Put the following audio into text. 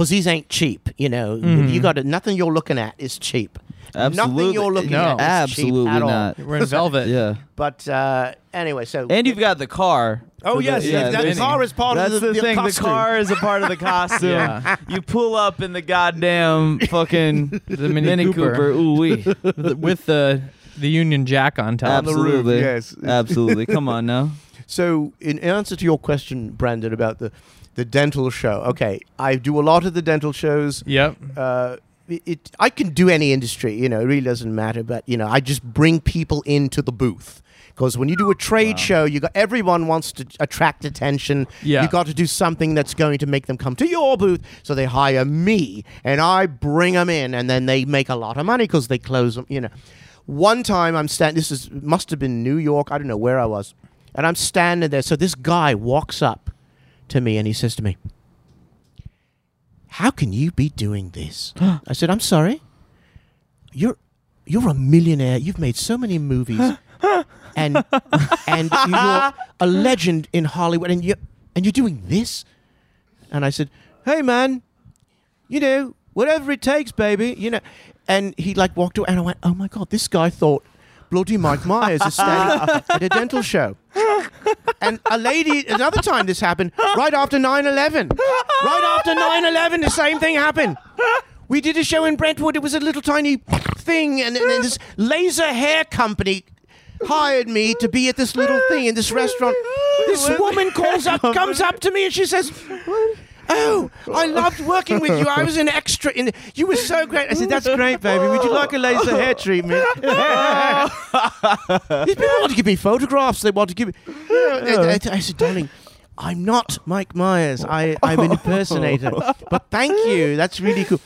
because these ain't cheap. You know, Mhm. you got to, nothing you're looking at is cheap. Nothing Absolutely. you're looking No. at is cheap Absolutely at all. not. We're in velvet. Yeah. But uh, anyway, so And you've got the car. oh for the- yes, yeah, that there's- car is part That's of the, the, thing. costume. The car is a part of the costume. Yeah. You pull up in the goddamn fucking The Mini, Mini Cooper, Cooper. Ooh wee. with the the Union Jack on top. On the roof, Absolutely. yes. Absolutely. Come on now. So, in answer to your question, Brandon, about the the dental show, okay, I do a lot of the dental shows. Yep. Uh, it, it I can do any industry, you know, it really doesn't matter. But you know, I just bring people into the booth because when you do a trade Wow. show, you got everyone wants to attract attention. Yeah. You got to do something that's going to make them come to your booth, so they hire me, and I bring them in, and then they make a lot of money because they close them. You know, one time I'm standing. This is must have been New York. I don't know where I was, and I'm standing there. So this guy walks up to me and he says to me, "How can you be doing this?" I said, "I'm sorry. You're you're a millionaire. You've made so many movies." and and you're a legend in Hollywood, and you and you're doing this. And I said, "Hey, man, you know whatever it takes, baby. You know." And he like walked away, and I went, "Oh my god, this guy thought." Bloody Mike Myers is standing at a dental show. And a lady, another time this happened, right after 9 11. Right after 9 11, the same thing happened. We did a show in Brentwood. It was a little tiny thing, and, and this laser hair company hired me to be at this little thing in this restaurant. This woman calls up, comes up to me, and she says, "Oh, I loved working with you. I was an extra in. You were so great." I said, "That's great, baby. Would you like a laser hair treatment?" These people want to give me photographs. They want to give me. You know, I, I- I said, "Darling." I'm not Mike Myers. I, I'm an impersonator. But thank you. That's really cool.